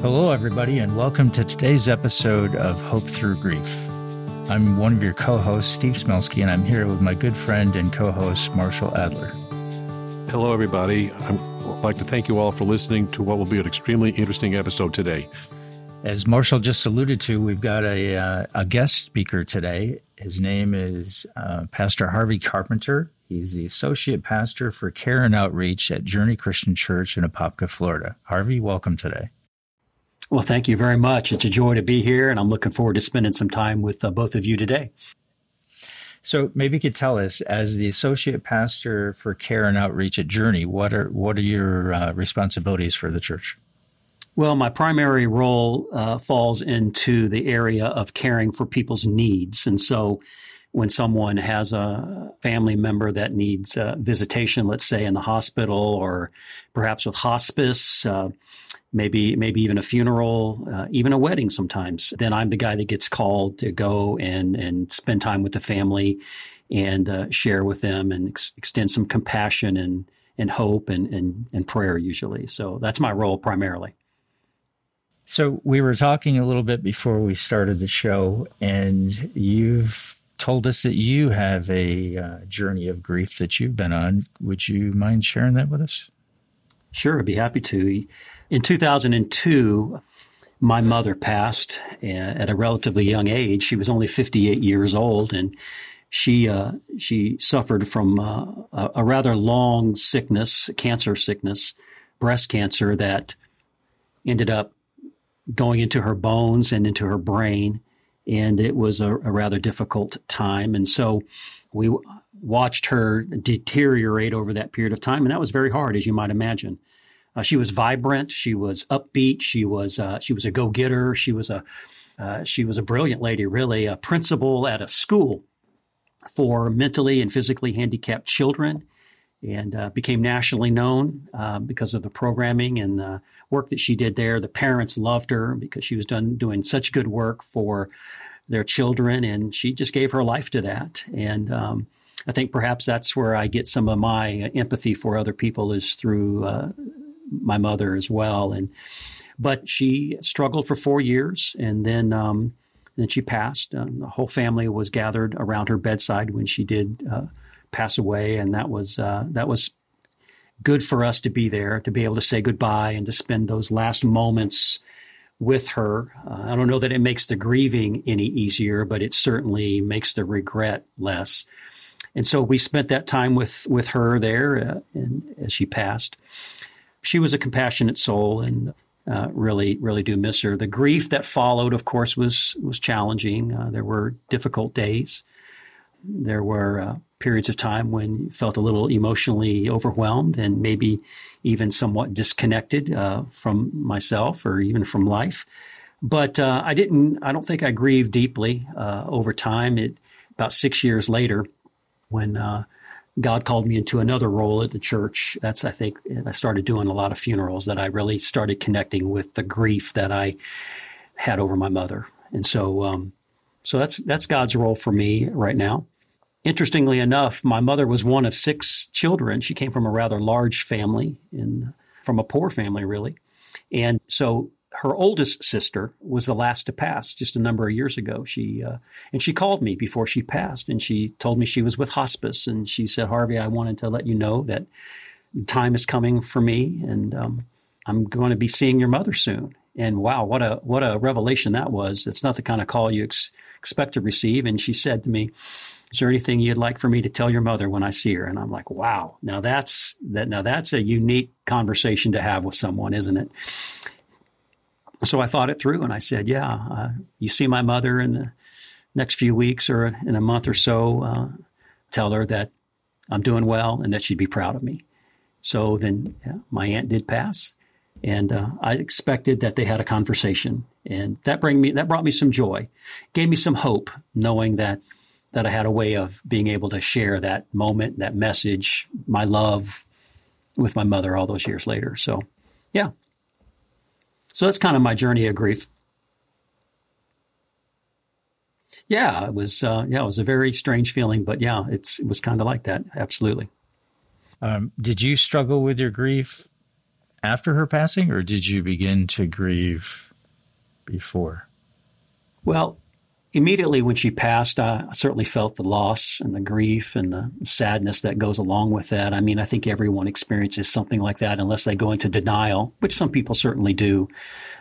Hello, everybody, and welcome to today's episode of Hope Through Grief. I'm one of your co hosts, Steve Smelsky, and I'm here with my good friend and co host, Marshall Adler. Hello, everybody. I'd like to thank you all for listening to what will be an extremely interesting episode today. As Marshall just alluded to, we've got a, uh, a guest speaker today. His name is uh, Pastor Harvey Carpenter. He's the associate pastor for care and outreach at Journey Christian Church in Apopka, Florida. Harvey, welcome today. Well, thank you very much. It's a joy to be here, and I'm looking forward to spending some time with uh, both of you today. So maybe you could tell us, as the associate pastor for care and outreach at Journey, what are what are your uh, responsibilities for the church? Well, my primary role uh, falls into the area of caring for people's needs, and so when someone has a family member that needs uh, visitation, let's say in the hospital or perhaps with hospice, uh, maybe maybe even a funeral, uh, even a wedding sometimes, then I'm the guy that gets called to go and and spend time with the family and uh, share with them and ex- extend some compassion and and hope and, and and prayer usually. So that's my role primarily. So we were talking a little bit before we started the show, and you've told us that you have a uh, journey of grief that you've been on. Would you mind sharing that with us? Sure, I'd be happy to. In 2002, my mother passed at a relatively young age. She was only 58 years old, and she uh, she suffered from uh, a, rather long sickness, cancer sickness, breast cancer that ended up going into her bones and into her brain, and it was a, a rather difficult time. And so we watched her deteriorate over that period of time, and that was very hard, as you might imagine. Uh, she was vibrant. She was upbeat. She was uh, she was a go getter. She was a uh, she was a brilliant lady, really, a principal at a school for mentally and physically handicapped children, and uh, became nationally known uh, because of the programming and the work that she did there. The parents loved her because she was done doing such good work for their children, and she just gave her life to that. And um, I think perhaps that's where I get some of my empathy for other people is through uh, my mother as well. And but she struggled for four years, and then um, then she passed. the whole family was gathered around her bedside when she did uh, pass away, and that was uh, that was good for us to be there, to be able to say goodbye and to spend those last moments with her. Uh, I don't know that it makes the grieving any easier, but it certainly makes the regret less. And so we spent that time with with her there, uh, and as she passed she was a compassionate soul and uh, really, really do miss her. The grief that followed, of course, was was challenging. Uh, there were difficult days. There were uh, periods of time when you felt a little emotionally overwhelmed and maybe even somewhat disconnected uh, from myself or even from life. But uh, I didn't. I don't think I grieved deeply uh, over time. It about six years later, when God called me into another role at the church. That's, I think, I started doing a lot of funerals that I really started connecting with the grief that I had over my mother. And so, um, so that's, that's God's role for me right now. Interestingly enough, my mother was one of six children. She came from a rather large family in, from a poor family, really. And so her oldest sister was the last to pass just a number of years ago. She uh, and she called me before she passed, and she told me she was with hospice, and she said, "Harvey, I wanted to let you know that the time is coming for me, and um, I'm going to be seeing your mother soon." And wow, what a what a revelation that was! It's not the kind of call you ex- expect to receive. And she said to me, "Is there anything you'd like for me to tell your mother when I see her?" And I'm like, "Wow, now that's that now that's a unique conversation to have with someone, isn't it?" so I thought it through and I said, yeah, uh, you see my mother in the next few weeks or in a month or so, uh, tell her that I'm doing well and that she'd be proud of me. So then yeah, my aunt did pass and uh, I expected that they had a conversation and that bring me, that brought me some joy, gave me some hope knowing that, that I had a way of being able to share that moment, that message, my love with my mother all those years later. So yeah, so that's kind of my journey of grief. Yeah, it was. Uh, yeah, it was a very strange feeling, but yeah, it's it was kind of like that. Absolutely. Um, did you struggle with your grief after her passing, or did you begin to grieve before? Well, immediately when she passed, I certainly felt the loss and the grief and the sadness that goes along with that. I mean, I think everyone experiences something like that unless they go into denial, which some people certainly do.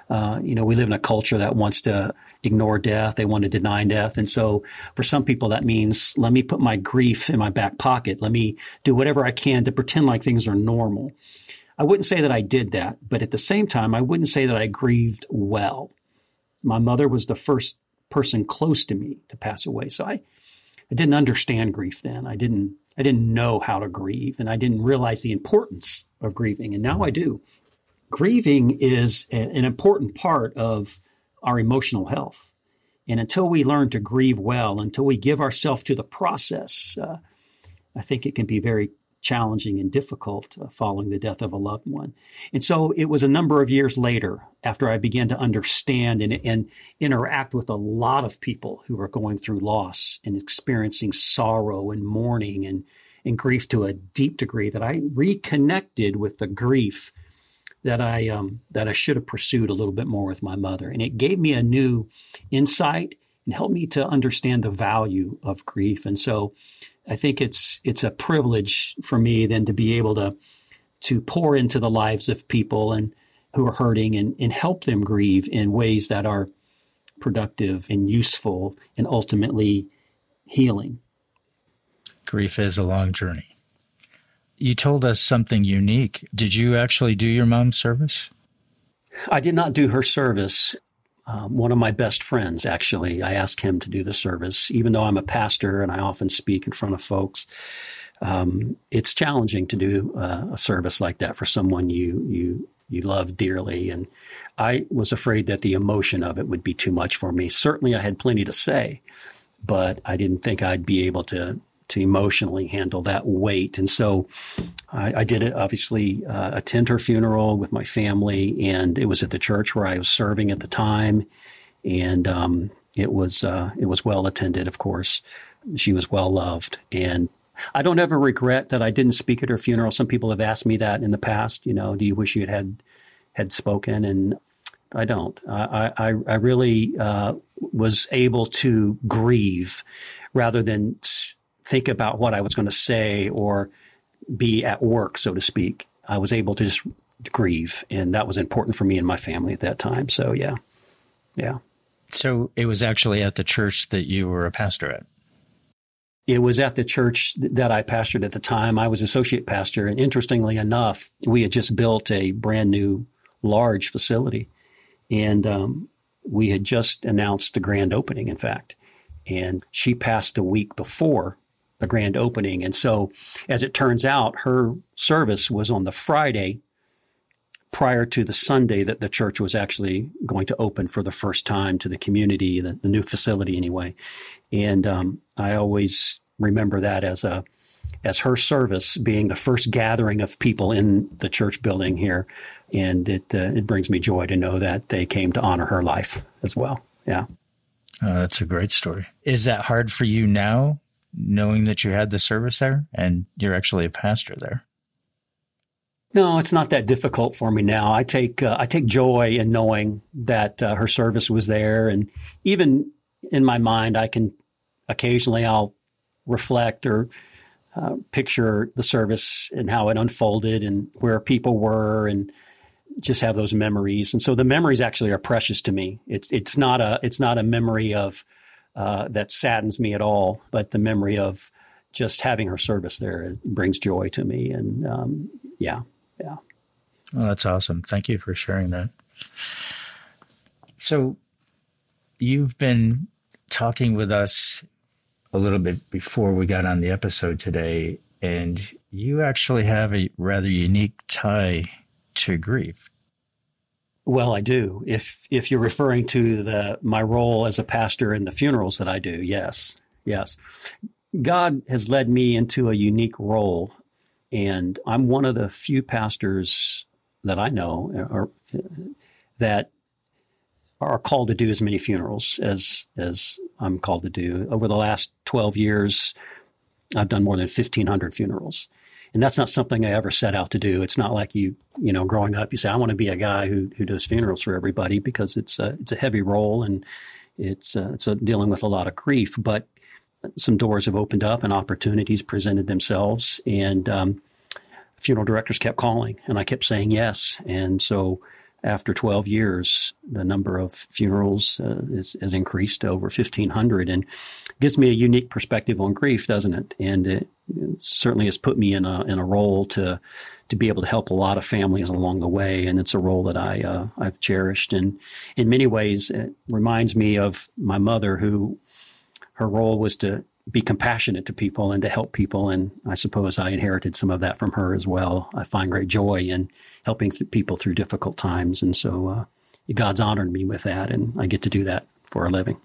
Uh, you know, we live in a culture that wants to ignore death. They want to deny death. And so for some people, that means let me put my grief in my back pocket. Let me do whatever I can to pretend like things are normal. I wouldn't say that I did that, but at the same time, I wouldn't say that I grieved well. My mother was the first person close to me to pass away. So I, I didn't understand grief then. I didn't, I didn't know how to grieve and I didn't realize the importance of grieving. And now I do. Grieving is a, an important part of our emotional health. And until we learn to grieve well, until we give ourselves to the process, uh, I think it can be very challenging and difficult uh, following the death of a loved one. And so it was a number of years later after I began to understand and, and interact with a lot of people who are going through loss and experiencing sorrow and mourning and, and grief to a deep degree that I reconnected with the grief that I um, that I should have pursued a little bit more with my mother, and it gave me a new insight and helped me to understand the value of grief. And so, I think it's it's a privilege for me then to be able to to pour into the lives of people and who are hurting and, and help them grieve in ways that are productive and useful and ultimately healing. Grief is a long journey. You told us something unique. Did you actually do your mom's service? I did not do her service um, one of my best friends, actually. I asked him to do the service, even though I'm a pastor and I often speak in front of folks. Um, it's challenging to do uh, a service like that for someone you you you love dearly, and I was afraid that the emotion of it would be too much for me. Certainly, I had plenty to say, but I didn't think I'd be able to to emotionally handle that weight. And so I, I did it, obviously, uh, attend her funeral with my family, and it was at the church where I was serving at the time. And um, it was uh, it was well attended, of course. She was well loved, and I don't ever regret that I didn't speak at her funeral. Some people have asked me that in the past. You know, do you wish you had had, had spoken? And I don't. I I, I really uh, was able to grieve rather than think about what I was going to say or be at work, so to speak. I was able to just grieve, and that was important for me and my family at that time. So, yeah, yeah. So it was actually at the church that you were a pastor at. It was at the church that I pastored at the time. I was associate pastor, and interestingly enough, we had just built a brand new, large facility, and um, we had just announced the grand opening. In fact, and she passed a week before the grand opening. And so, as it turns out, her service was on the Friday prior to the Sunday that the church was actually going to open for the first time to the community, the, the new facility anyway. And um, I always remember that as a as her service being the first gathering of people in the church building here, and it uh, it brings me joy to know that they came to honor her life as well. Yeah, uh, that's a great story. Is that hard for you now knowing that you had the service there and you're actually a pastor there? No, it's not that difficult for me now. I take uh, I take joy in knowing that uh, her service was there, and even in my mind, I can occasionally I'll reflect or uh, picture the service and how it unfolded and where people were, and just have those memories. And so the memories actually are precious to me. It's it's not a it's not a memory of uh, that saddens me at all. But the memory of just having her service there brings joy to me. And um, yeah, yeah. Well, that's awesome. Thank you for sharing that. So, you've been talking with us a little bit before we got on the episode today, and you actually have a rather unique tie to grief. Well, I do. If if you're referring to the my role as a pastor in the funerals that I do, yes, yes. God has led me into a unique role, and I'm one of the few pastors that I know are, that are called to do as many funerals as as I'm called to do. Over the last 12 years, I've done more than 1,500 funerals, and that's not something I ever set out to do. It's not like you, you know, growing up, you say, I want to be a guy who, who does funerals for everybody because it's a, it's a heavy role and it's, uh, it's a, dealing with a lot of grief, but some doors have opened up and opportunities presented themselves. And, um, funeral directors kept calling and I kept saying yes. And so, after 12 years, the number of funerals uh, is, has increased to over 1,500 and gives me a unique perspective on grief, doesn't it? And it, it, certainly has put me in a, in a role to, to be able to help a lot of families along the way. And it's a role that I, uh, I've cherished. And in many ways, it reminds me of my mother, who her role was to be compassionate to people and to help people. And I suppose I inherited some of that from her as well. I find great joy in helping th- people through difficult times. And so uh, God's honored me with that, and I get to do that for a living.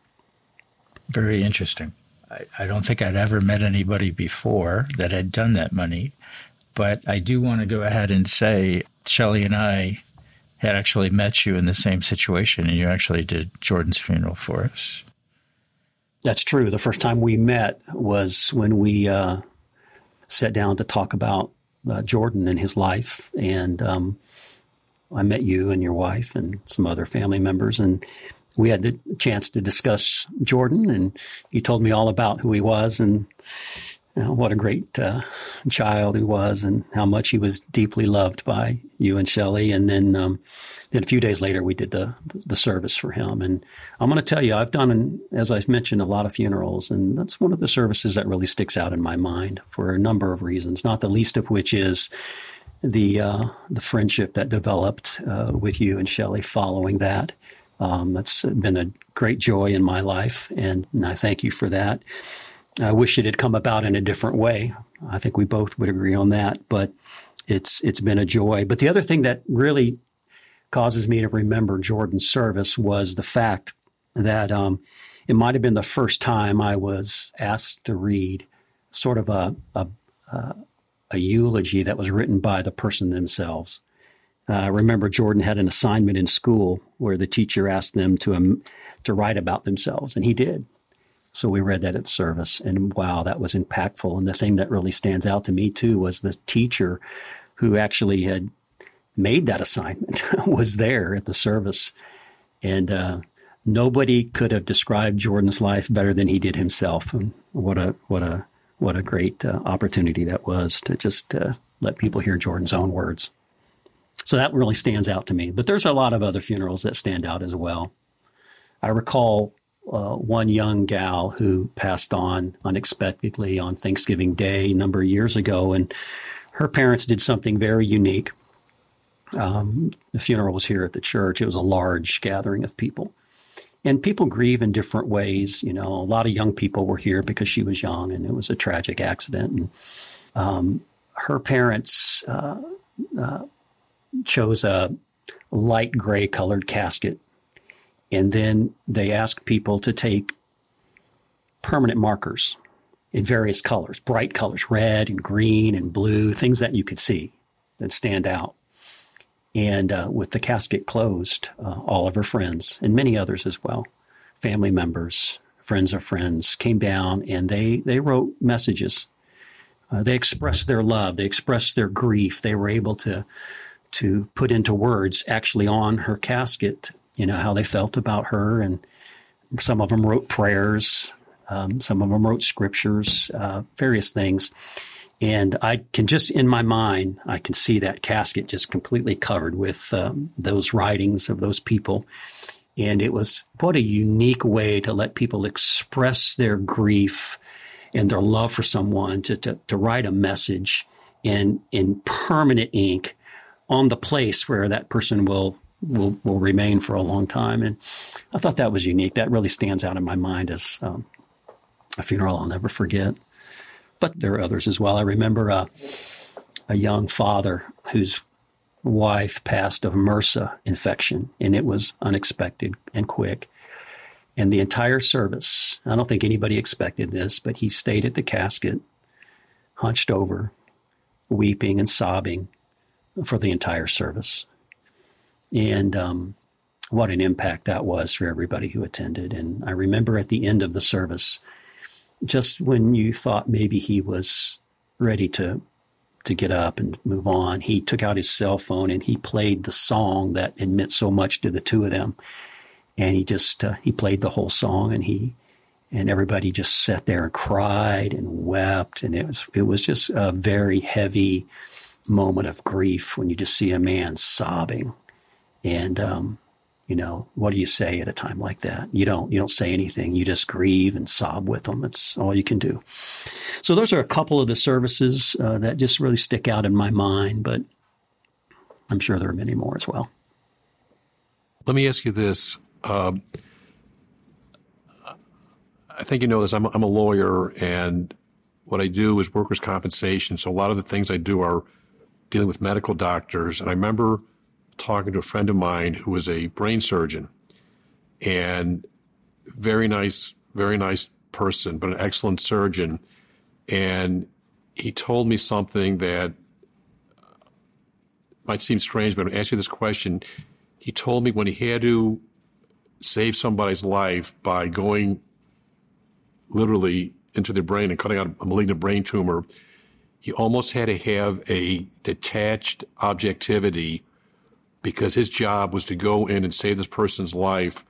Very interesting. I, I don't think I'd ever met anybody before that had done that money. But I do want to go ahead and say Shelley and I had actually met you in the same situation, and you actually did Jordan's funeral for us. That's true. The first time we met was when we uh, sat down to talk about uh, Jordan and his life, and um, I met you and your wife and some other family members, and we had the chance to discuss Jordan, and you told me all about who he was and you know, what a great uh, child he was, and how much he was deeply loved by you and Shelley, and then. Um, then a few days later, we did the the service for him. And I'm going to tell you, I've done, as I've mentioned, a lot of funerals, and that's one of the services that really sticks out in my mind for a number of reasons. Not the least of which is the uh, the friendship that developed uh, with you and Shelley following that. Um, that's been a great joy in my life, and, and I thank you for that. I wish it had come about in a different way. I think we both would agree on that, but it's it's been a joy. But the other thing that really causes me to remember Jordan's service was the fact that um, it might have been the first time I was asked to read sort of a, a, a, eulogy that was written by the person themselves. Uh, I remember Jordan had an assignment in school where the teacher asked them to um, to write about themselves, and he did. So we read that at service, and wow, that was impactful. And the thing that really stands out to me too was the teacher who actually had made that assignment was there at the service. And uh, nobody could have described Jordan's life better than he did himself. And what a what a what a great uh, opportunity that was to just uh, let people hear Jordan's own words. So that really stands out to me. But there's a lot of other funerals that stand out as well. I recall uh, one young gal who passed on unexpectedly on Thanksgiving Day a number of years ago, and her parents did something very unique. Um, the funeral was here at the church. It was a large gathering of people. And people grieve in different ways. You know, a lot of young people were here because she was young and it was a tragic accident. And um, her parents uh, uh, chose a light gray colored casket. And then they asked people to take permanent markers in various colors, bright colors, red and green and blue, things that you could see that stand out. And uh, with the casket closed, uh, all of her friends and many others as well, family members, friends of friends, came down and they they wrote messages. Uh, they expressed their love. They expressed their grief. They were able to to put into words actually on her casket, you know, how they felt about her. And some of them wrote prayers. Um, some of them wrote scriptures, uh, various things. And I can just, in my mind, I can see that casket just completely covered with um, those writings of those people. And it was what a unique way to let people express their grief and their love for someone to, to, to write a message in, in permanent ink on the place where that person will, will, will remain for a long time. And I thought that was unique. That really stands out in my mind as um, a funeral I'll never forget but there are others as well. I remember a, a young father whose wife passed of MRSA infection, and it was unexpected and quick. And the entire service, I don't think anybody expected this, but he stayed at the casket, hunched over, weeping and sobbing for the entire service. And um, what an impact that was for everybody who attended. And I remember at the end of the service, just when you thought maybe he was ready to to get up and move on. He took out his cell phone and he played the song that had meant so much to the two of them. And he just, uh, he played the whole song and he, and everybody just sat there and cried and wept. And it was, it was just a very heavy moment of grief when you just see a man sobbing. And, um, you know, what do you say at a time like that? You don't, you don't say anything. You just grieve and sob with them. It's all you can do. So those are a couple of the services uh, that just really stick out in my mind, but I'm sure there are many more as well. Let me ask you this. Um, I think you know this. I'm, I'm a lawyer, and what I do is workers' compensation. So a lot of the things I do are dealing with medical doctors. And I remember talking to a friend of mine who was a brain surgeon and very nice, very nice person, but an excellent surgeon. And he told me something that might seem strange, but I'm asking this question. He told me when he had to save somebody's life by going literally into their brain and cutting out a malignant brain tumor, he almost had to have a detached objectivity because his job was to go in and save this person's life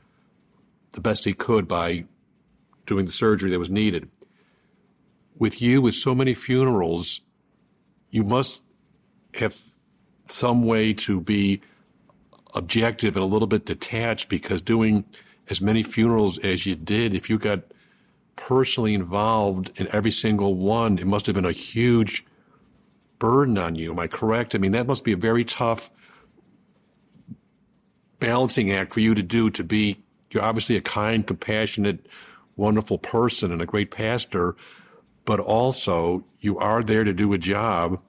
the best he could by doing the surgery that was needed. With you, with so many funerals, you must have some way to be objective and a little bit detached because doing as many funerals as you did, if you got personally involved in every single one, it must have been a huge burden on you. Am I correct? I mean, that must be a very tough balancing act for you to do to be you're obviously a kind, compassionate, wonderful person and a great pastor, but also you are there to do a job.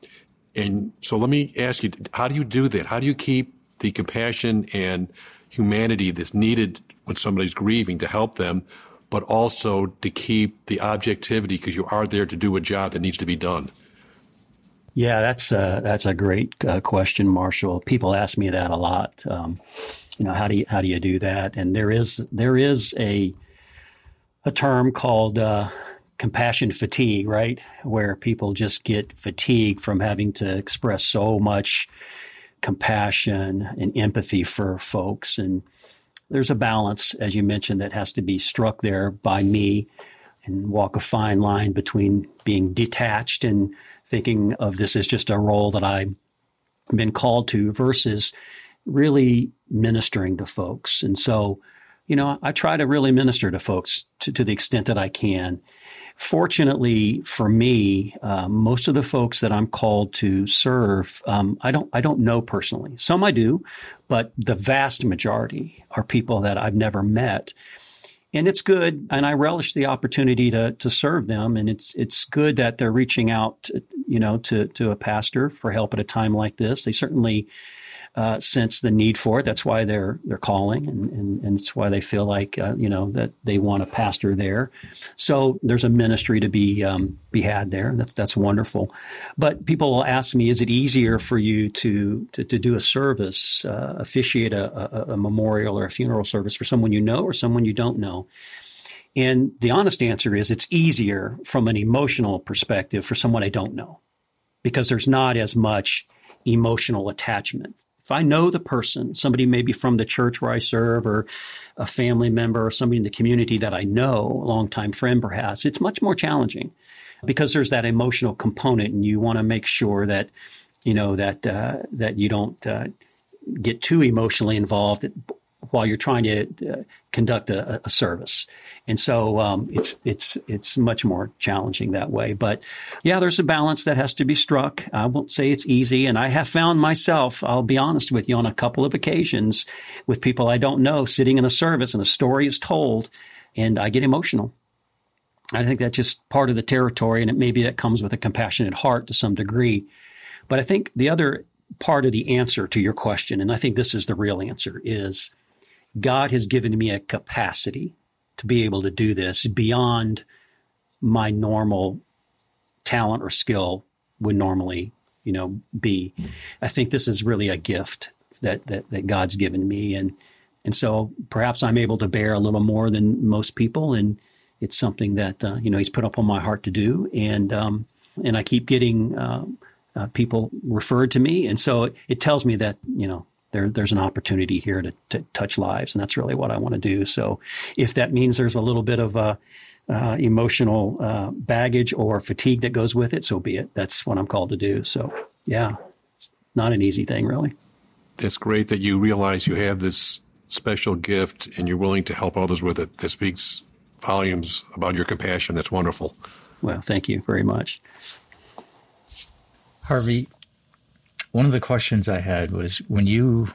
And so let me ask you, how do you do that? How do you keep the compassion and humanity that's needed when somebody's grieving to help them, but also to keep the objectivity because you are there to do a job that needs to be done? Yeah, that's a, that's a great uh, question, Marshall. People ask me that a lot. Um, you know how do you how do you do that and there is there is a a term called uh, compassion fatigue right where people just get fatigued from having to express so much compassion and empathy for folks and there's a balance as you mentioned that has to be struck there by me and walk a fine line between being detached and thinking of this as just a role that I've been called to versus really ministering to folks. And so, you know, I try to really minister to folks to, to the extent that I can. Fortunately for me, uh, most of the folks that I'm called to serve, um, I don't I don't know personally. Some I do, but the vast majority are people that I've never met. And it's good, and I relish the opportunity to to serve them. And it's it's good that they're reaching out, to, you know, to to a pastor for help at a time like this. They certainly uh, sense the need for it. That's why they're they're calling, and, and, and it's why they feel like uh, you know that they want a pastor there. So there's a ministry to be um, be had there. That's that's wonderful. But people will ask me, is it easier for you to to, to do a service, uh, officiate a, a, a memorial or a funeral service for someone you know or someone you don't know? And the honest answer is it's easier from an emotional perspective for someone I don't know because there's not as much emotional attachment if I know the person, somebody maybe from the church where I serve or a family member or somebody in the community that I know, a longtime friend perhaps, it's much more challenging because there's that emotional component and you want to make sure that, you know, that, uh, that you don't uh, get too emotionally involved while you're trying to uh, conduct a, a, service. And so um, it's it's it's much more challenging that way. But yeah, there's a balance that has to be struck. I won't say it's easy, and I have found myself. I'll be honest with you on a couple of occasions with people I don't know sitting in a service and a story is told, and I get emotional. I think that's just part of the territory, and it, maybe that comes with a compassionate heart to some degree. But I think the other part of the answer to your question, and I think this is the real answer, is God has given me a capacity to be able to do this beyond my normal talent or skill would normally, you know, be. I think this is really a gift that, that, that God's given me. And, and so perhaps I'm able to bear a little more than most people. And it's something that, uh, you know, he's put up on my heart to do. And, um, and I keep getting, uh, uh, people referred to me. And so it, it tells me that, you know, there, there's an opportunity here to, to touch lives. And that's really what I want to do. So if that means there's a little bit of a, uh, emotional uh, baggage or fatigue that goes with it, so be it. That's what I'm called to do. So, yeah, it's not an easy thing, really. It's great that you realize you have this special gift and you're willing to help others with it. That speaks volumes about your compassion. That's wonderful. Well, thank you very much. Harvey, one of the questions I had was when you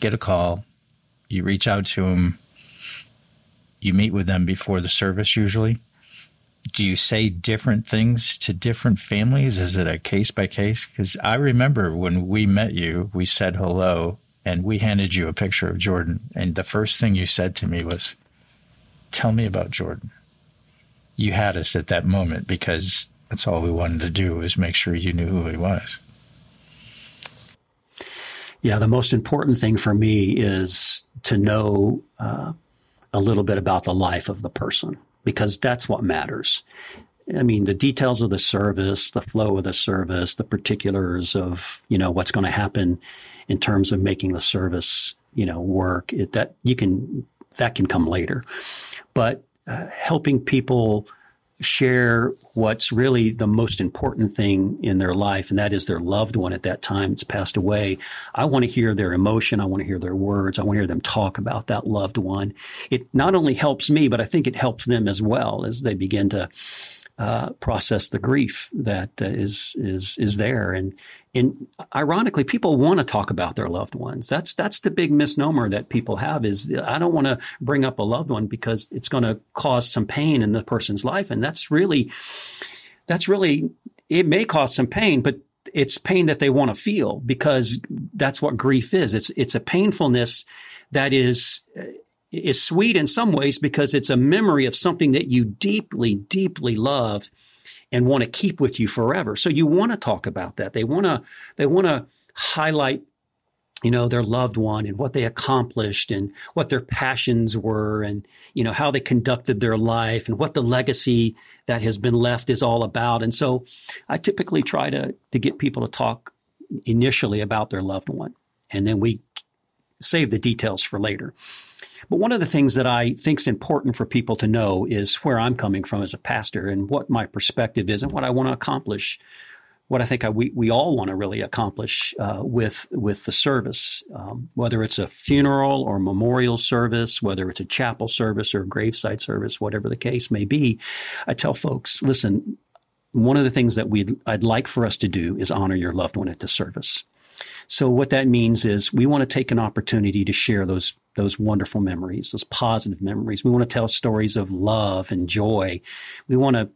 get a call, you reach out to them, you meet with them before the service usually. Do you say different things to different families? Is it a case by case? Because I remember when we met you, we said hello and we handed you a picture of Jordan. And the first thing you said to me was, Tell me about Jordan. You had us at that moment because that's all we wanted to do was make sure you knew who he was. Yeah, the most important thing for me is to know uh, a little bit about the life of the person because that's what matters. I mean, the details of the service, the flow of the service, the particulars of, you know, what's going to happen in terms of making the service, you know, work, it, that you can, that can come later. But uh, helping people share what's really the most important thing in their life, and that is their loved one at that time that's passed away. I want to hear their emotion. I want to hear their words. I want to hear them talk about that loved one. It not only helps me, but I think it helps them as well as they begin to uh, process the grief that uh, is is is there. And and ironically, people want to talk about their loved ones. That's that's the big misnomer that people have is I don't want to bring up a loved one because it's going to cause some pain in the person's life, and that's really that's really it may cause some pain, but it's pain that they want to feel because that's what grief is. It's it's a painfulness that is is sweet in some ways because it's a memory of something that you deeply, deeply love and want to keep with you forever. So you want to talk about that. They want to, they want to highlight, you know, their loved one and what they accomplished and what their passions were and, you know, how they conducted their life and what the legacy that has been left is all about. And so I typically try to, to get people to talk initially about their loved one. And then we save the details for later. But one of the things that I think is important for people to know is where I'm coming from as a pastor and what my perspective is and what I want to accomplish. What I think I, we, we all want to really accomplish uh, with with the service, um, whether it's a funeral or memorial service, whether it's a chapel service or a graveside service, whatever the case may be, I tell folks, listen, one of the things that we I'd like for us to do is honor your loved one at the service. So what that means is we want to take an opportunity to share those those wonderful memories, those positive memories. We want to tell stories of love and joy. We want to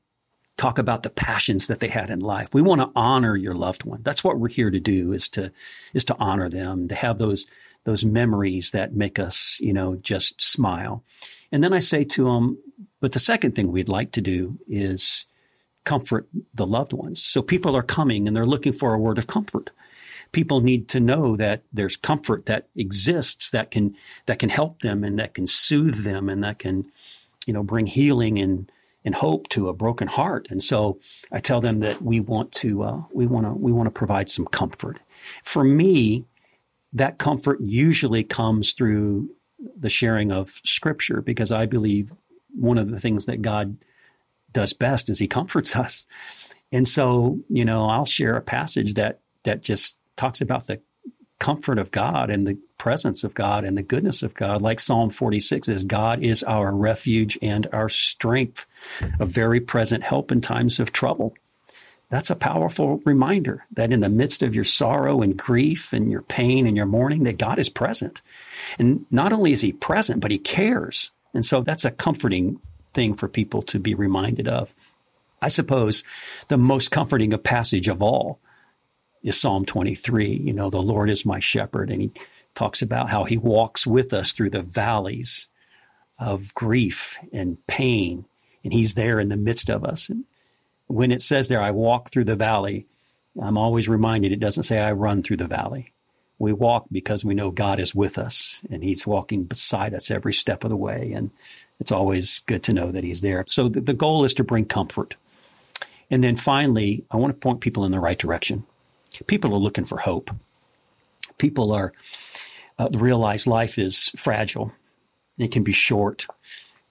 talk about the passions that they had in life. We want to honor your loved one. That's what we're here to do is to is to honor them, to have those those memories that make us, you know, just smile. And then I say to them, but the second thing we'd like to do is comfort the loved ones. So people are coming and they're looking for a word of comfort people need to know that there's comfort that exists that can that can help them and that can soothe them and that can you know bring healing and and hope to a broken heart. And so i tell them that we want to uh, we want to we want to provide some comfort. For me that comfort usually comes through the sharing of scripture because i believe one of the things that god does best is he comforts us. And so you know i'll share a passage that that just talks about the comfort of God and the presence of God and the goodness of God. Like Psalm 46 is God is our refuge and our strength, a very present help in times of trouble. That's a powerful reminder that in the midst of your sorrow and grief and your pain and your mourning, that God is present. And not only is he present, but he cares. And so that's a comforting thing for people to be reminded of. I suppose the most comforting passage of all is Psalm 23. You know, the Lord is my shepherd. And he talks about how he walks with us through the valleys of grief and pain. And he's there in the midst of us. And when it says there, I walk through the valley, I'm always reminded it doesn't say I run through the valley. We walk because we know God is with us and he's walking beside us every step of the way. And it's always good to know that he's there. So the goal is to bring comfort And then finally, I want to point people in the right direction. People are looking for hope. People are uh, realize life is fragile. It can be short,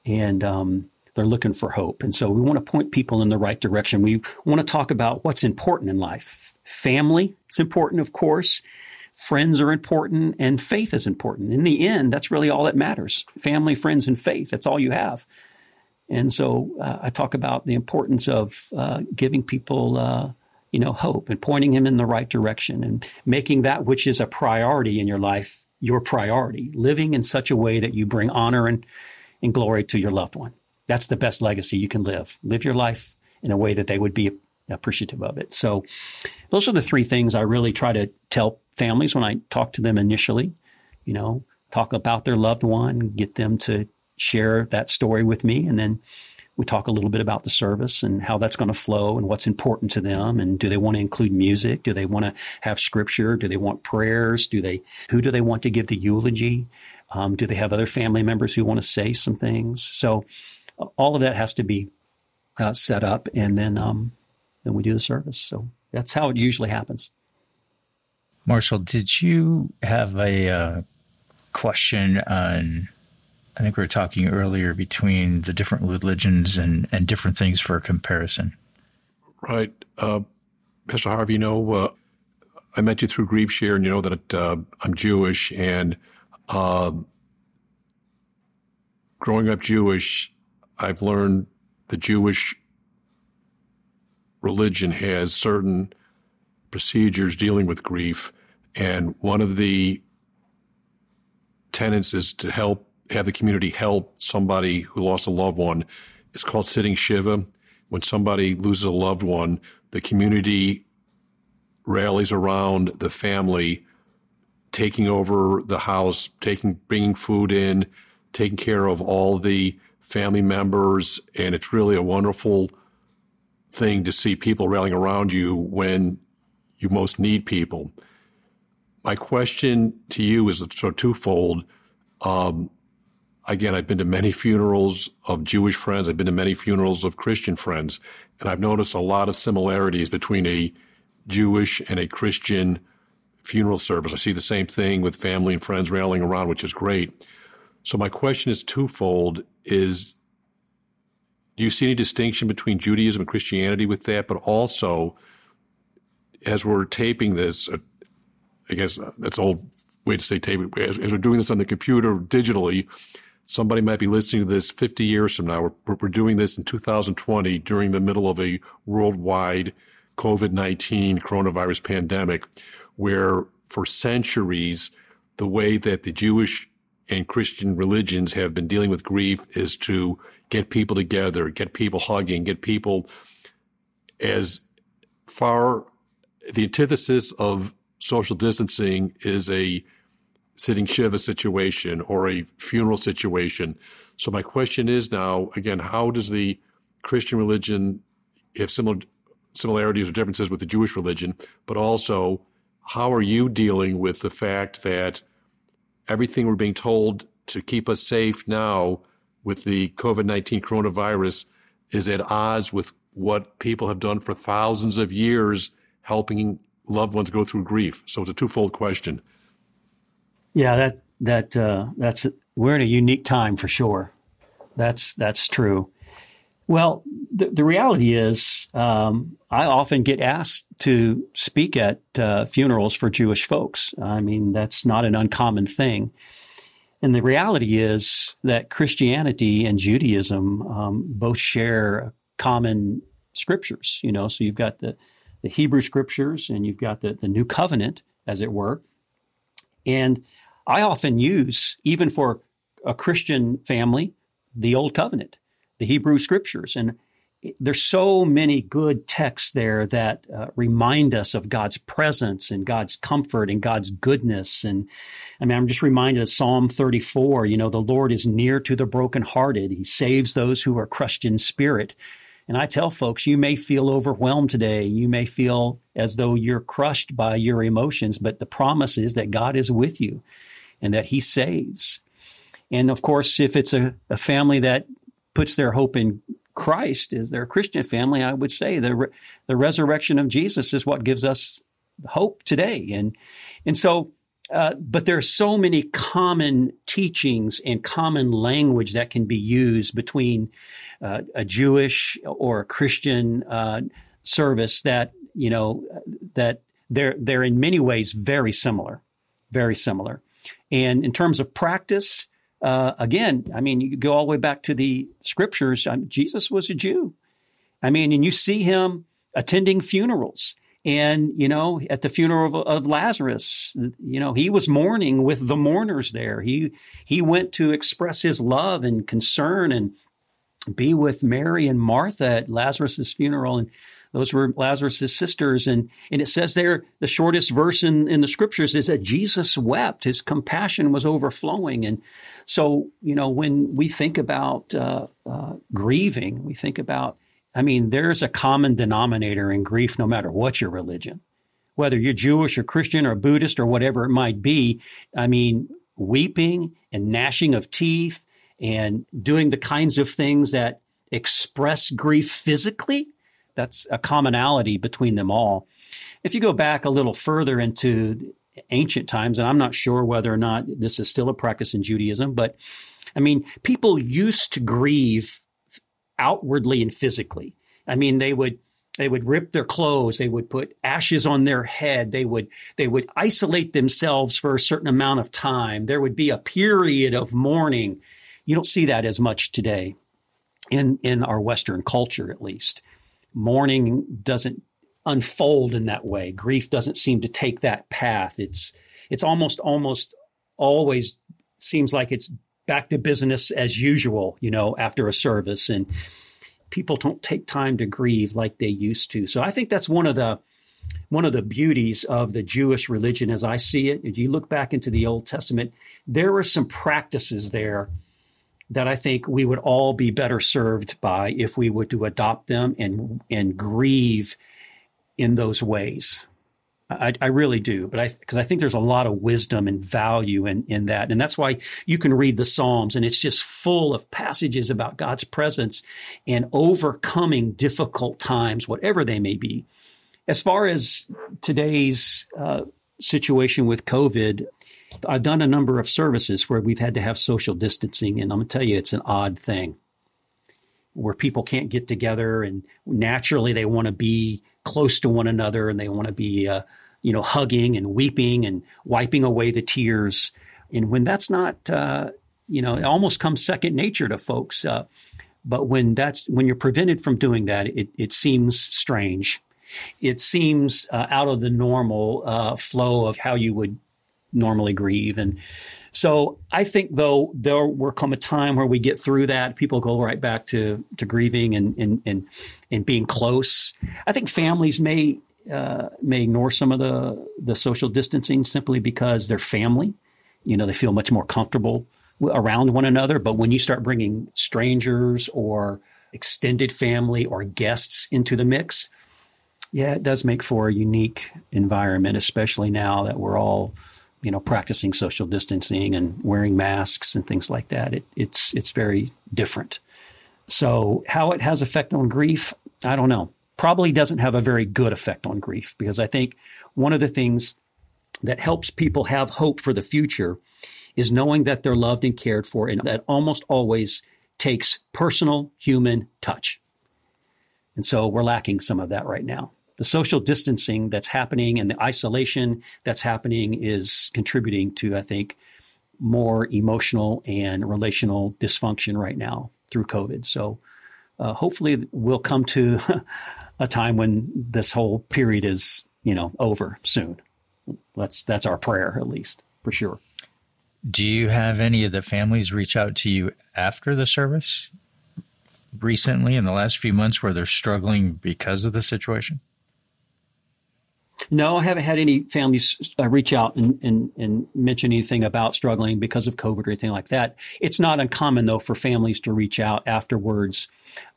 and um, they're looking for hope. And so we want to point people in the right direction. We want to talk about what's important in life. Family is important, of course. Friends are important, and faith is important. In the end, that's really all that matters. Family, friends, and faith. That's all you have. And so uh, I talk about the importance of uh, giving people, uh, you know, hope and pointing him in the right direction and making that which is a priority in your life your priority, living in such a way that you bring honor and, and glory to your loved one. That's the best legacy you can live. Live your life in a way that they would be appreciative of it. So those are the three things I really try to tell families when I talk to them initially, you know, talk about their loved one, get them to share that story with me and then we talk a little bit about the service and how that's going to flow and what's important to them. And do they want to include music? Do they want to have scripture? Do they want prayers? Do they, who do they want to give the eulogy? Um, do they have other family members who want to say some things? So all of that has to be uh, set up and then, um, then we do the service. So that's how it usually happens. Marshall, did you have a uh, question on I think we were talking earlier between the different religions and, and different things for comparison. Right. Uh, Pastor Harvey, you know, uh, I met you through Grief Share, and you know that uh, I'm Jewish. And uh, growing up Jewish, I've learned the Jewish religion has certain procedures dealing with grief. And one of the tenets is to help have the community help somebody who lost a loved one. It's called sitting Shiva. When somebody loses a loved one, the community rallies around the family, taking over the house, taking, bringing food in, taking care of all the family members. And it's really a wonderful thing to see people rallying around you when you most need people. My question to you is sort of twofold. Um, again, I've been to many funerals of Jewish friends. I've been to many funerals of Christian friends, and I've noticed a lot of similarities between a Jewish and a Christian funeral service. I see the same thing with family and friends rallying around, which is great. So my question is twofold: is do you see any distinction between Judaism and Christianity with that? But also, as we're taping this, uh, I guess that's old way to say taping. As, as we're doing this on the computer digitally, somebody might be listening to this 50 years from now. We're, we're doing this in 2020 during the middle of a worldwide COVID-19 coronavirus pandemic where for centuries, the way that the Jewish and Christian religions have been dealing with grief is to get people together, get people hugging, get people as far the antithesis of social distancing is a sitting Shiva situation or a funeral situation. So my question is now, again, how does the Christian religion have similar similarities or differences with the Jewish religion? But also, how are you dealing with the fact that everything we're being told to keep us safe now with the COVID 19 coronavirus is at odds with what people have done for thousands of years, helping loved ones go through grief? So it's a twofold question. Yeah, that that uh, that's we're in a unique time for sure. That's that's true. Well, the, the reality is, um, I often get asked to speak at uh, funerals for Jewish folks. I mean, that's not an uncommon thing. And the reality is that Christianity and Judaism um, both share common scriptures. You know, so you've got the the Hebrew scriptures and you've got the the New Covenant, as it were, and I often use, even for a Christian family, the Old Covenant, the Hebrew Scriptures. And there's so many good texts there that uh, remind us of God's presence and God's comfort and God's goodness. And I mean, I'm just reminded of Psalm 34. You know, the Lord is near to the brokenhearted. He saves those who are crushed in spirit. And I tell folks, you may feel overwhelmed today. You may feel as though you're crushed by your emotions, but the promise is that God is with you and that he saves. And of course, if it's a, a family that puts their hope in Christ, is they're a Christian family, I would say the the resurrection of Jesus is what gives us hope today. And and so, uh, but there are so many common teachings and common language that can be used between uh, a Jewish or a Christian uh, service that you know that they're they're in many ways very similar, very similar. And in terms of practice, uh, again, I mean, you go all the way back to the scriptures. Jesus was a Jew. I mean, and you see him attending funerals. And, you know, at the funeral of, of, Lazarus, you know, he was mourning with the mourners there. He, he went to express his love and concern and be with Mary and Martha at Lazarus's funeral. And those were Lazarus' sisters. And, and it says there, the shortest verse in, in the scriptures is that Jesus wept. His compassion was overflowing. And so, you know, when we think about uh, uh, grieving, we think about, I mean, there's a common denominator in grief no matter what your religion. Whether you're Jewish or Christian or Buddhist or whatever it might be, I mean, weeping and gnashing of teeth and doing the kinds of things that express grief physically that's a commonality between them all. If you go back a little further into ancient times, and I'm not sure whether or not this is still a practice in Judaism, but I mean, people used to grieve outwardly and physically. I mean, they would they would rip their clothes they would put ashes on their head they would they would isolate themselves for a certain amount of time there would be a period of mourning you don't see that as much today in in our western culture at least mourning doesn't unfold in that way. Grief doesn't seem to take that path. It's it's almost almost always seems like it's back to business as usual, you know, after a service and people don't take time to grieve like they used to. So I think that's one of the one of the beauties of the Jewish religion as I see it. If you look back into the Old Testament, there were some practices there that I think we would all be better served by if we were to adopt them and and grieve in those ways. I, I really do, but I because I think there's a lot of wisdom and value in in that, and that's why you can read the Psalms, and it's just full of passages about God's presence and overcoming difficult times, whatever they may be. As far as today's uh, situation with COVID, I've done a number of services where we've had to have social distancing, and I'm going to tell you, it's an odd thing where people can't get together, and naturally they want to be close to one another, and they want to be, uh, you know, hugging and weeping and wiping away the tears. And when that's not, uh, you know, it almost comes second nature to folks. Uh, but when that's when you're prevented from doing that, it, it seems strange. It seems uh, out of the normal uh, flow of how you would normally grieve. And so I think though there will come a time where we get through that, people go right back to to grieving and and and, and being close. I think families may uh, may ignore some of the the social distancing simply because they're family. You know, they feel much more comfortable around one another. But when you start bringing strangers or extended family or guests into the mix, yeah, it does make for a unique environment, especially now that we're all you know, practicing social distancing and wearing masks and things like that. It, it's it's very different. So how it has effect on grief, I don't know. Probably doesn't have a very good effect on grief because I think one of the things that helps people have hope for the future is knowing that they're loved and cared for, and that almost always takes personal human touch. And so we're lacking some of that right now the social distancing that's happening and the isolation that's happening is contributing to, I think, more emotional and relational dysfunction right now through COVID. So uh, hopefully we'll come to a time when this whole period is, you know, over soon. That's that's our prayer, at least for sure. Do you have any of the families reach out to you after the service recently in the last few months where they're struggling because of the situation? No, I haven't had any families uh, reach out and, and, and mention anything about struggling because of COVID or anything like that. It's not uncommon, though, for families to reach out afterwards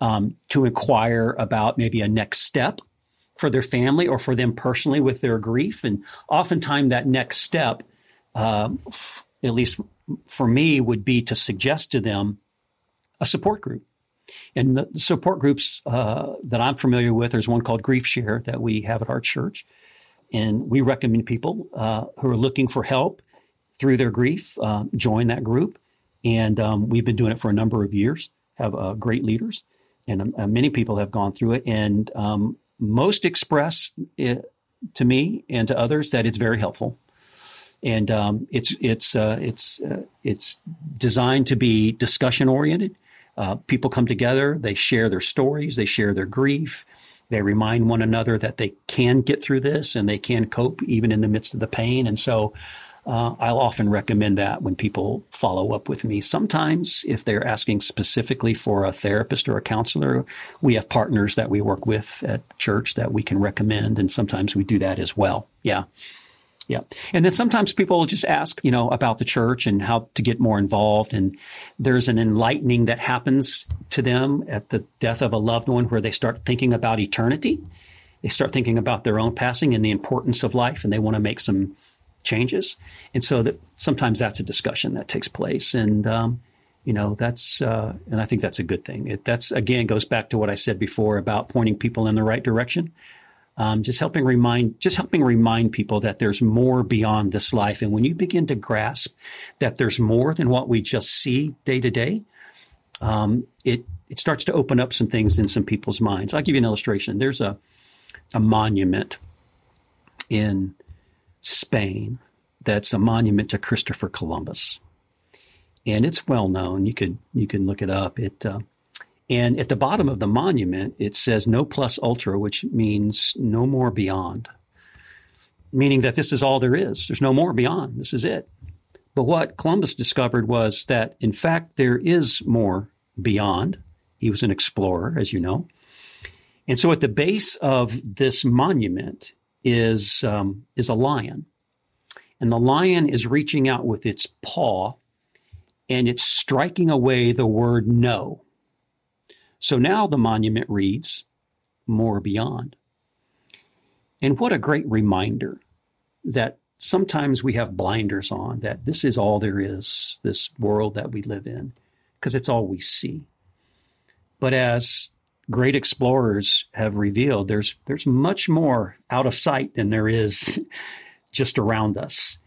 um, to inquire about maybe a next step for their family or for them personally with their grief. And oftentimes, that next step, um, f- at least for me, would be to suggest to them a support group And the, support groups uh, that I'm familiar with, there's one called Grief Share that we have at our church. And we recommend people uh, who are looking for help through their grief uh, join that group. And um, we've been doing it for a number of years, have uh, great leaders, and um, uh, many people have gone through it. And um, most express it to me and to others that it's very helpful. And um, it's it's uh, it's uh, it's designed to be discussion oriented. people come together, they share their stories, they share their grief, they remind one another that they can get through this and they can cope even in the midst of the pain. And so uh, I'll often recommend that when people follow up with me. Sometimes, if they're asking specifically for a therapist or a counselor, we have partners that we work with at church that we can recommend, and sometimes we do that as well. Yeah. Yeah. And then sometimes people just ask, you know, about the church and how to get more involved. And there's an enlightening that happens to them at the death of a loved one where they start thinking about eternity. They start thinking about their own passing and the importance of life, and they want to make some changes. And so that sometimes that's a discussion that takes place. And, um, you know, that's, uh, and I think that's a good thing. It, that's again goes back to what I said before about pointing people in the right direction. Um, just helping remind, just helping remind people that there's more beyond this life. And when you begin to grasp that there's more than what we just see day to day, um, it it starts to open up some things in some people's minds. I'll give you an illustration. There's a a monument in Spain that's a monument to Christopher Columbus, and it's well known. You could you can look it up. It uh, and at the bottom of the monument it says "No plus ultra," which means no more beyond, meaning that this is all there is. There's no more beyond. This is it. But what Columbus discovered was that in fact there is more beyond. He was an explorer, as you know. And so at the base of this monument is um, is a lion, and the lion is reaching out with its paw, and it's striking away the word no. So now the monument reads, "More beyond." And what a great reminder that sometimes we have blinders on that this is all there is, this world that we live in, because it's all we see. But as great explorers have revealed there's there's much more out of sight than there is just around us.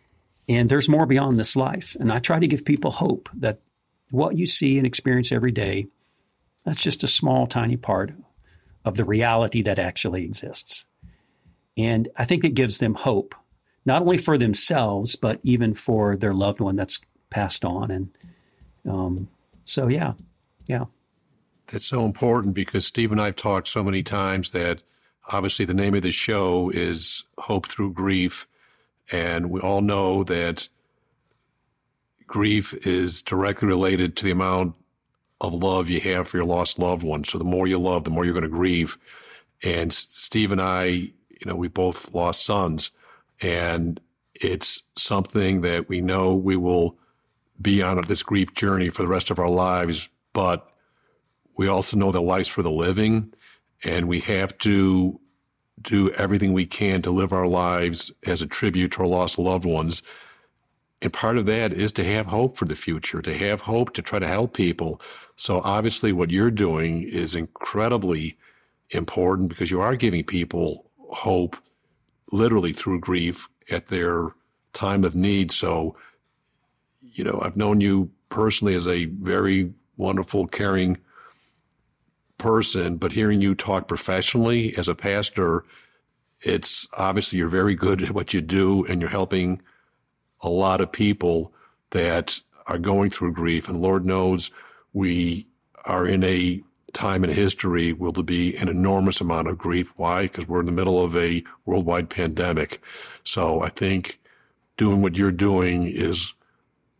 And there's more beyond this life. And I try to give people hope that what you see and experience every day, that's just a small, tiny part of the reality that actually exists. And I think it gives them hope, not only for themselves, but even for their loved one that's passed on. And um, so, yeah, yeah. That's so important because Steve and I have talked so many times that obviously the name of the show is Hope Through Grief. And we all know that grief is directly related to the amount of love you have for your lost loved one. So the more you love, the more you're going to grieve. And Steve and I, you know, we both lost sons and it's something that we know we will be on this grief journey for the rest of our lives. But we also know that life's for the living, and we have to do everything we can to live our lives as a tribute to our lost loved ones. And part of that is to have hope for the future, to have hope to try to help people. So obviously, what you're doing is incredibly important because you are giving people hope literally through grief at their time of need. So, you know, I've known you personally as a very wonderful, caring person, but hearing you talk professionally as a pastor, it's obviously you're very good at what you do and you're helping a lot of people that are going through grief. And Lord knows we are in a time in history where there'll be an enormous amount of grief. Why? Because we're in the middle of a worldwide pandemic. So I think doing what you're doing is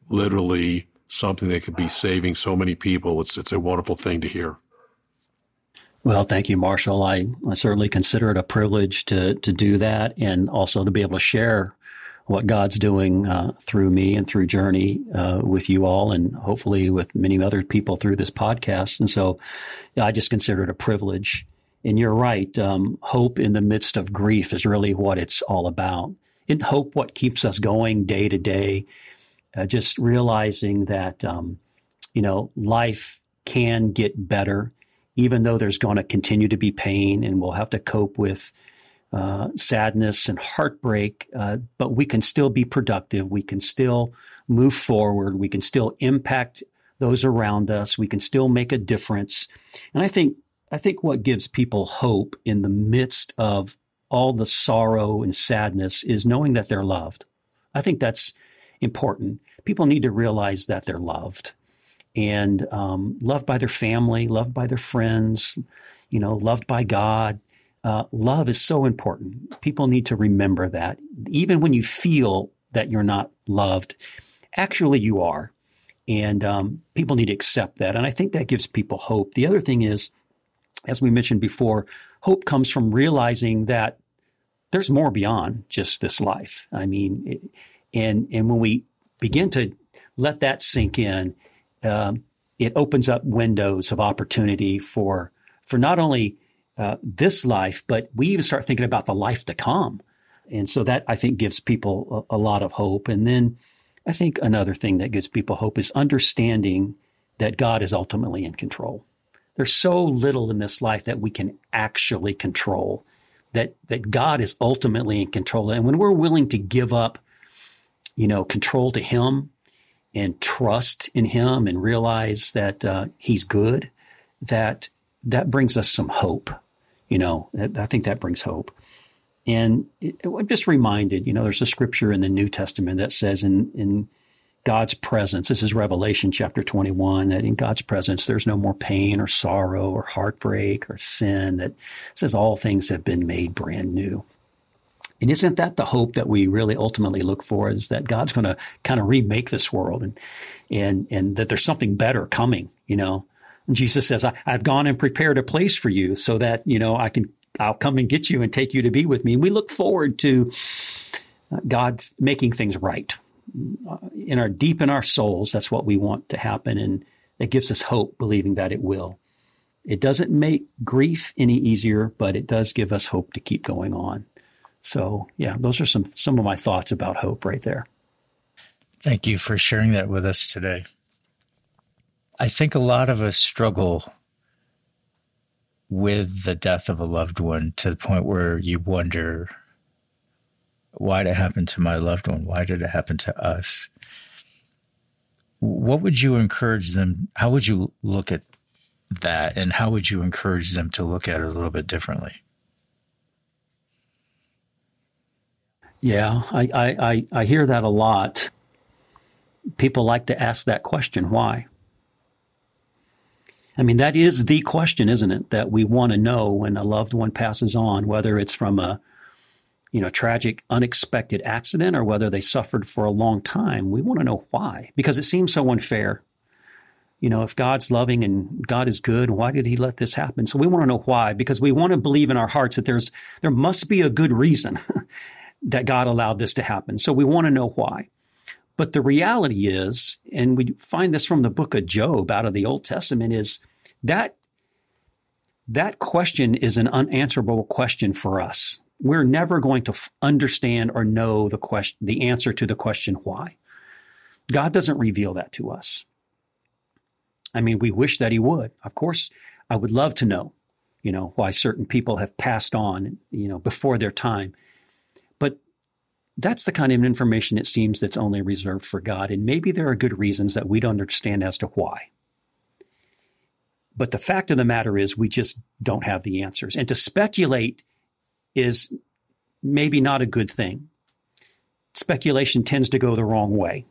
literally something that could be saving so many people. It's, it's a wonderful thing to hear. Well, thank you, Marshall. I, I certainly consider it a privilege to to do that, and also to be able to share what God's doing uh, through me and through Journey uh, with you all, and hopefully with many other people through this podcast. And so, I just consider it a privilege. And you're right. Um, hope in the midst of grief is really what it's all about. And hope what keeps us going day to day. Uh, just realizing that um, you know life can get better, even though there's going to continue to be pain and we'll have to cope with uh, sadness and heartbreak, uh, but we can still be productive. We can still move forward. We can still impact those around us. We can still make a difference. And I think I think what gives people hope in the midst of all the sorrow and sadness is knowing that they're loved. I think that's important. People need to realize that they're loved and um, loved by their family, loved by their friends, you know, loved by God. Uh, love is so important. People need to remember that. Even when you feel that you're not loved, actually you are. And um, people need to accept that. And I think that gives people hope. The other thing is, as we mentioned before, hope comes from realizing that there's more beyond just this life. I mean, it, and and when we begin to let that sink in, um, it opens up windows of opportunity for for not only uh, this life, but we even start thinking about the life to come. And so that I think gives people a, a lot of hope. And then I think another thing that gives people hope is understanding that God is ultimately in control. There's so little in this life that we can actually control, that, that God is ultimately in control. And when we're willing to give up, you know, control to Him and trust in Him and realize that uh, He's good, that that brings us some hope. You know, I think that brings hope. And it, I'm just reminded, you know, there's a scripture in the New Testament that says in, in God's presence, this is Revelation chapter 21, that in God's presence, there's no more pain or sorrow or heartbreak or sin, that says all things have been made brand new. And isn't that the hope that we really ultimately look for is that God's going to kind of remake this world and, and, and that there's something better coming, you know? Jesus says, I, have gone and prepared a place for you so that, you know, I can, I'll come and get you and take you to be with me. And we look forward to uh, God making things right in our deep in our souls. That's what we want to happen. And it gives us hope, believing that it will. It doesn't make grief any easier, but it does give us hope to keep going on. So yeah, those are some, some of my thoughts about hope right there. Thank you for sharing that with us today. I think a lot of us struggle with the death of a loved one to the point where you wonder, why did it happen to my loved one? Why did it happen to us? What would you encourage them? How would you look at that? And how would you encourage them to look at it a little bit differently? Yeah, I, I, I hear that a lot. People like to ask that question, why? I mean, that is the question, isn't it? That we want to know when a loved one passes on, whether it's from a, you know, tragic, unexpected accident or whether they suffered for a long time. We want to know why, because it seems so unfair. You know, if God's loving and God is good, why did he let this happen? So we want to know why, because we want to believe in our hearts that there's, there must be a good reason that God allowed this to happen. So we want to know why. But the reality is, and we find this from the book of Job out of the Old Testament, is that that question is an unanswerable question for us. We're never going to f- understand or know the question, the answer to the question why. God doesn't reveal that to us. I mean, we wish that He would. Of course, I would love to know, you know, why certain people have passed on, you know, before their time that's the kind of information it seems that's only reserved for God. And maybe there are good reasons that we don't understand as to why. But the fact of the matter is, we just don't have the answers. And to speculate is maybe not a good thing. Speculation tends to go the wrong way.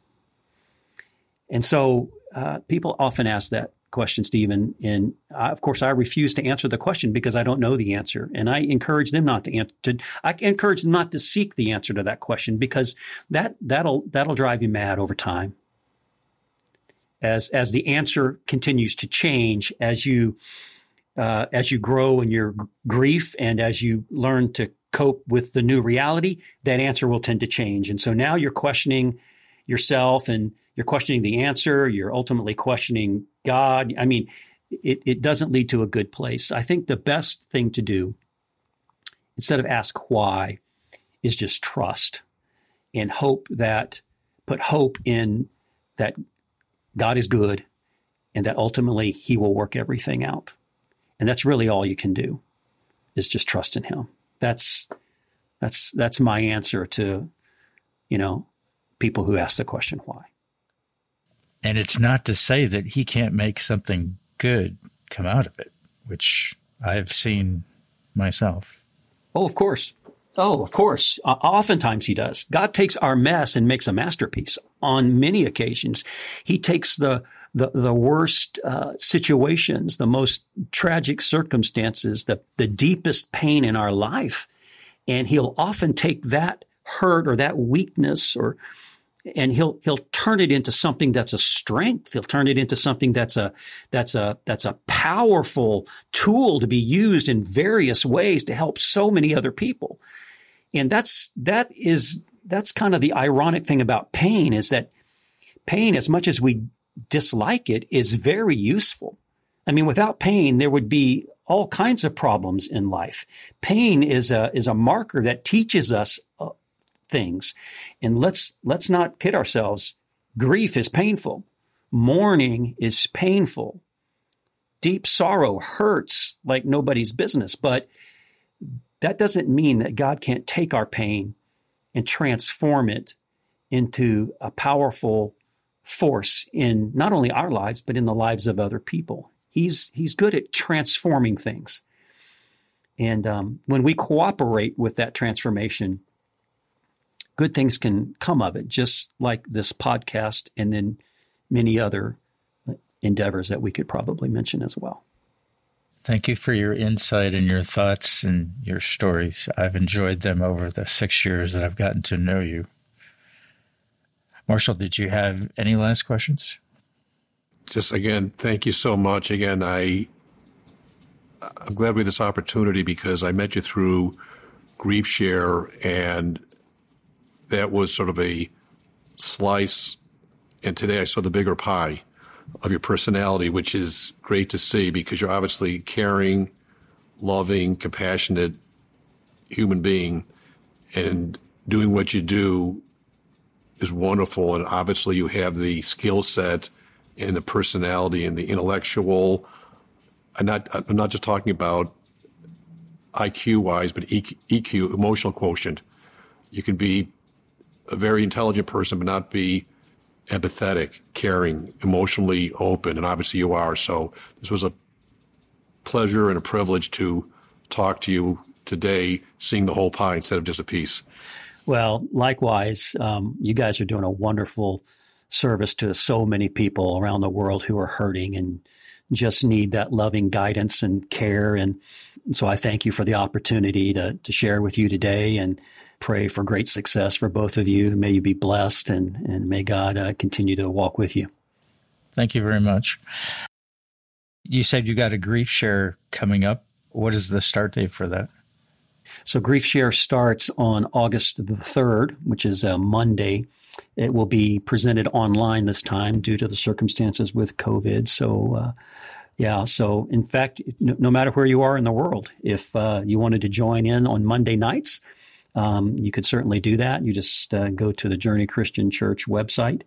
And so uh, people often ask that question, Stephen. And I, of course, I refuse to answer the question because I don't know the answer. And I encourage them not to answer. To, I encourage them not to seek the answer to that question because that that'll that'll drive you mad over time. As as the answer continues to change, as you uh, as you grow in your grief and as you learn to cope with the new reality, that answer will tend to change. And so now you're questioning yourself and you're questioning the answer. You're ultimately questioning God. I mean, it, it doesn't lead to a good place. I think the best thing to do, instead of ask why, is just trust and hope that, put hope in that God is good and that ultimately he will work everything out. And that's really all you can do is just trust in him. That's that's that's my answer to you know people who ask the question why. And it's not to say that he can't make something good come out of it, which I've seen myself. Oh, of course. Oh, of course. Uh, oftentimes he does. God takes our mess and makes a masterpiece. On many occasions, he takes the the, the worst uh, situations, the most tragic circumstances, the, the deepest pain in our life. And he'll often take that hurt or that weakness or and he'll he'll turn it into something that's a strength. He'll turn it into something that's a that's a that's a powerful tool to be used in various ways to help so many other people. And that's that is that's kind of the ironic thing about pain is that pain, as much as we dislike it is very useful. I mean, without pain, there would be all kinds of problems in life. Pain is a is a marker that teaches us things, and let's let's not kid ourselves. Grief is painful. Mourning is painful. Deep sorrow hurts like nobody's business, but that doesn't mean that God can't take our pain and transform it into a powerful force in not only our lives, but in the lives of other people. He's, he's good at transforming things. And um, when we cooperate with that transformation, good things can come of it, just like this podcast and then many other endeavors that we could probably mention as well. Thank you for your insight and your thoughts and your stories. I've enjoyed them over the six years that I've gotten to know you. Marshall, did you have any last questions? Just again, thank you so much. Again, I I'm glad we had this opportunity because I met you through Grief Share, and that was sort of a slice. And today I saw the bigger pie of your personality, which is great to see because you're obviously caring, loving, compassionate human being, and doing what you do is wonderful. And obviously, you have the skill set and the personality and the intellectual. I'm not, I'm not just talking about IQ wise, but EQ, emotional quotient. You can be a very intelligent person, but not be empathetic, caring, emotionally open. And obviously, you are. So, this was a pleasure and a privilege to talk to you today, seeing the whole pie instead of just a piece. Well, likewise, um, you guys are doing a wonderful service to so many people around the world who are hurting and just need that loving guidance and care. And so I thank you for the opportunity to, to share with you today and pray for great success for both of you. May you be blessed and, and may God uh, continue to walk with you. Thank you very much. You said you got a grief share coming up. What is the start date for that? So Grief Share starts on August the 3rd, which is a Monday. It will be presented online this time due to the circumstances with COVID. So, uh, yeah, so in fact, no, no, matter where you are in the world, if uh, you wanted to join in on Monday nights, um, you could certainly do that. You just uh, go to the Journey Christian Church website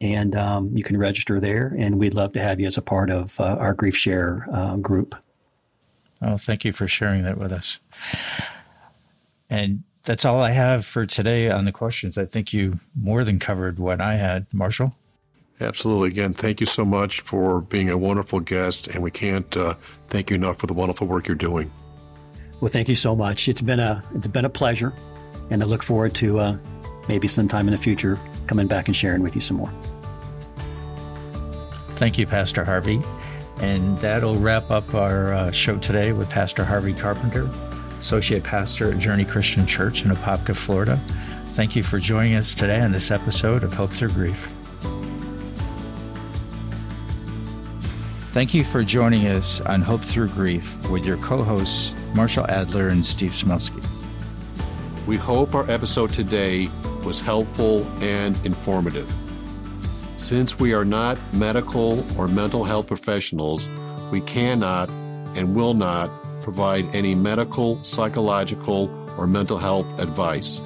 and um, you can register there. And we'd love to have you as a part of uh, our Grief Share uh, group. Oh, thank you for sharing that with us. And that's all I have for today on the questions. I think you more than covered what I had, Marshall. Absolutely. Again, thank you so much for being a wonderful guest, and we can't uh, thank you enough for the wonderful work you're doing. Well, thank you so much. It's been a it's been a pleasure, and I look forward to uh, maybe sometime in the future coming back and sharing with you some more. Thank you, Pastor Harvey. And that'll wrap up our uh, show today with Pastor Harvey Carpenter, Associate Pastor at Journey Christian Church in Apopka, Florida. Thank you for joining us today on this episode of Hope Through Grief. Thank you for joining us on Hope Through Grief with your co hosts, Marshall Adler and Steve Smelsky. We hope our episode today was helpful and informative. Since we are not medical or mental health professionals, we cannot and will not provide any medical, psychological, or mental health advice.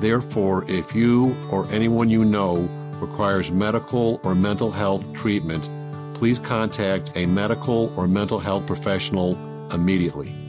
Therefore, if you or anyone you know requires medical or mental health treatment, please contact a medical or mental health professional immediately.